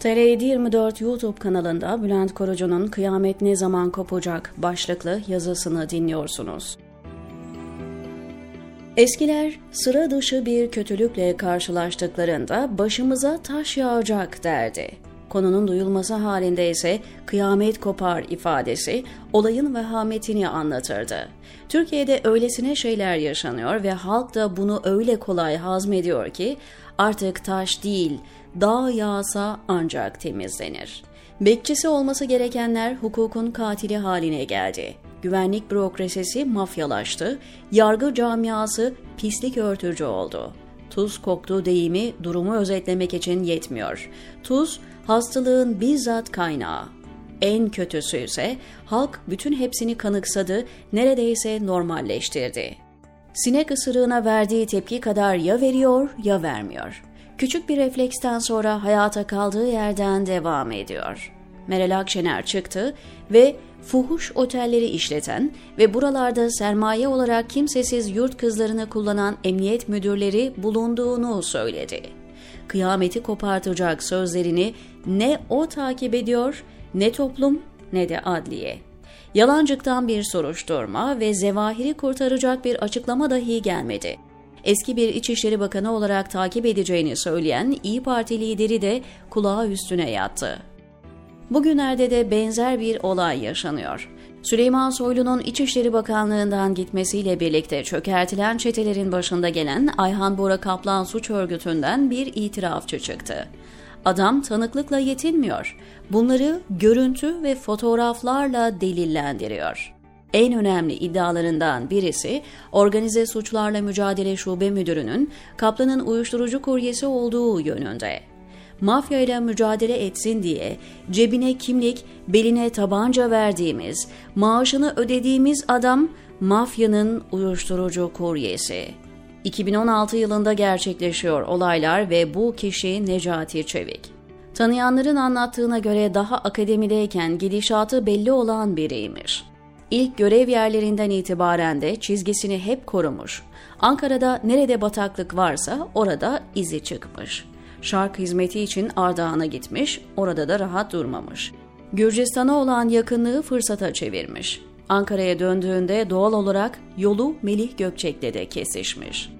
TR724 YouTube kanalında Bülent Korucu'nun Kıyamet Ne Zaman Kopacak başlıklı yazısını dinliyorsunuz. Eskiler sıra dışı bir kötülükle karşılaştıklarında başımıza taş yağacak derdi. Konunun duyulması halinde ise kıyamet kopar ifadesi olayın vehametini anlatırdı. Türkiye'de öylesine şeyler yaşanıyor ve halk da bunu öyle kolay hazmediyor ki artık taş değil, dağ yağsa ancak temizlenir. Bekçisi olması gerekenler hukukun katili haline geldi. Güvenlik bürokrasisi mafyalaştı, yargı camiası pislik örtücü oldu. Tuz koktu deyimi durumu özetlemek için yetmiyor. Tuz, hastalığın bizzat kaynağı. En kötüsü ise halk bütün hepsini kanıksadı, neredeyse normalleştirdi. Sinek ısırığına verdiği tepki kadar ya veriyor ya vermiyor. Küçük bir refleksten sonra hayata kaldığı yerden devam ediyor. Meral Akşener çıktı ve fuhuş otelleri işleten ve buralarda sermaye olarak kimsesiz yurt kızlarını kullanan emniyet müdürleri bulunduğunu söyledi. Kıyameti kopartacak sözlerini ne o takip ediyor, ne toplum ne de adliye. Yalancıktan bir soruşturma ve zevahiri kurtaracak bir açıklama dahi gelmedi. Eski bir İçişleri Bakanı olarak takip edeceğini söyleyen İyi Parti lideri de kulağı üstüne yattı. Bugünlerde de benzer bir olay yaşanıyor. Süleyman Soylu'nun İçişleri Bakanlığı'ndan gitmesiyle birlikte çökertilen çetelerin başında gelen Ayhan Bora Kaplan suç örgütünden bir itirafçı çıktı. Adam tanıklıkla yetinmiyor. Bunları görüntü ve fotoğraflarla delillendiriyor. En önemli iddialarından birisi Organize Suçlarla Mücadele Şube Müdürü'nün Kaplan'ın uyuşturucu kuryesi olduğu yönünde. Mafya ile mücadele etsin diye cebine kimlik, beline tabanca verdiğimiz, maaşını ödediğimiz adam mafyanın uyuşturucu kuryesi. 2016 yılında gerçekleşiyor olaylar ve bu kişi Necati Çevik. Tanıyanların anlattığına göre daha akademideyken gidişatı belli olan biriymiş. İlk görev yerlerinden itibaren de çizgisini hep korumuş. Ankara'da nerede bataklık varsa orada izi çıkmış. Şark hizmeti için Ardahan'a gitmiş, orada da rahat durmamış. Gürcistan'a olan yakınlığı fırsata çevirmiş. Ankara'ya döndüğünde doğal olarak yolu Melih Gökçek'le de kesişmiş.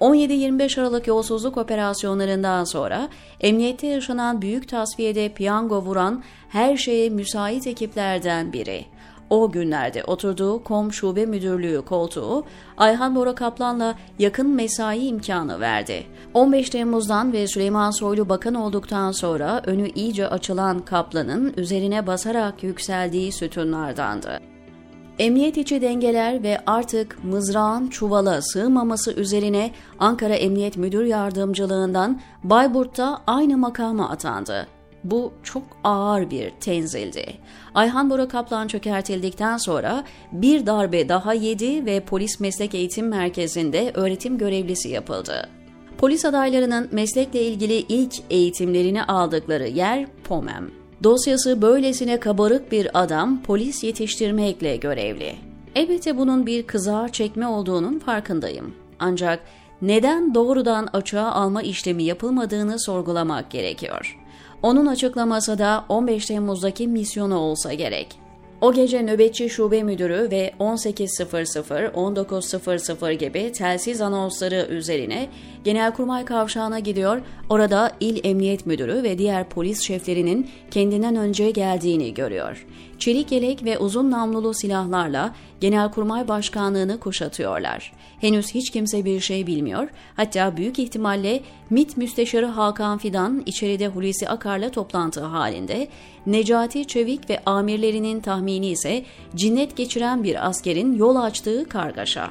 17-25 Aralık yolsuzluk operasyonlarından sonra emniyette yaşanan büyük tasfiyede piyango vuran her şeye müsait ekiplerden biri. O günlerde oturduğu KOM Şube Müdürlüğü koltuğu Ayhan Bora Kaplan'la yakın mesai imkanı verdi. 15 Temmuz'dan ve Süleyman Soylu bakan olduktan sonra önü iyice açılan Kaplan'ın üzerine basarak yükseldiği sütunlardandı. Emniyet içi dengeler ve artık mızrağın çuvala sığmaması üzerine Ankara Emniyet Müdür Yardımcılığından Bayburt'ta aynı makama atandı. Bu çok ağır bir tenzildi. Ayhan Bora Kaplan çökertildikten sonra bir darbe daha yedi ve Polis Meslek Eğitim Merkezi'nde öğretim görevlisi yapıldı. Polis adaylarının meslekle ilgili ilk eğitimlerini aldıkları yer POMEM. Dosyası böylesine kabarık bir adam polis yetiştirmekle görevli. Elbette bunun bir kızar çekme olduğunun farkındayım. Ancak neden doğrudan açığa alma işlemi yapılmadığını sorgulamak gerekiyor. Onun açıklaması da 15 Temmuz'daki misyonu olsa gerek. O gece nöbetçi şube müdürü ve 18.00-19.00 gibi telsiz anonsları üzerine Genelkurmay Kavşağı'na gidiyor, orada il emniyet müdürü ve diğer polis şeflerinin kendinden önce geldiğini görüyor. Çelik yelek ve uzun namlulu silahlarla Genelkurmay Başkanlığı'nı kuşatıyorlar. Henüz hiç kimse bir şey bilmiyor, hatta büyük ihtimalle MİT Müsteşarı Hakan Fidan içeride Hulusi Akar'la toplantı halinde, Necati Çevik ve amirlerinin tahmini ise cinnet geçiren bir askerin yol açtığı kargaşa.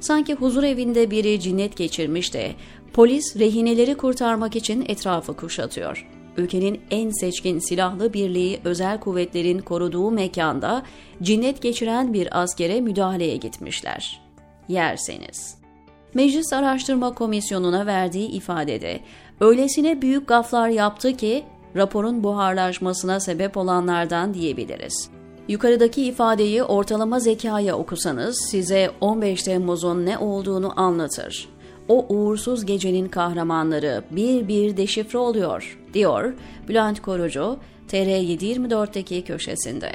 Sanki huzur evinde biri cinnet geçirmiş de polis rehineleri kurtarmak için etrafı kuşatıyor. Ülkenin en seçkin silahlı birliği özel kuvvetlerin koruduğu mekanda cinnet geçiren bir askere müdahaleye gitmişler. Yerseniz. Meclis Araştırma Komisyonu'na verdiği ifadede öylesine büyük gaflar yaptı ki raporun buharlaşmasına sebep olanlardan diyebiliriz. Yukarıdaki ifadeyi ortalama zekaya okusanız size 15 Temmuz'un ne olduğunu anlatır. o uğursuz gecenin kahramanları bir bir deşifre oluyor, diyor Bülent Korucu, TR724'deki köşesinde.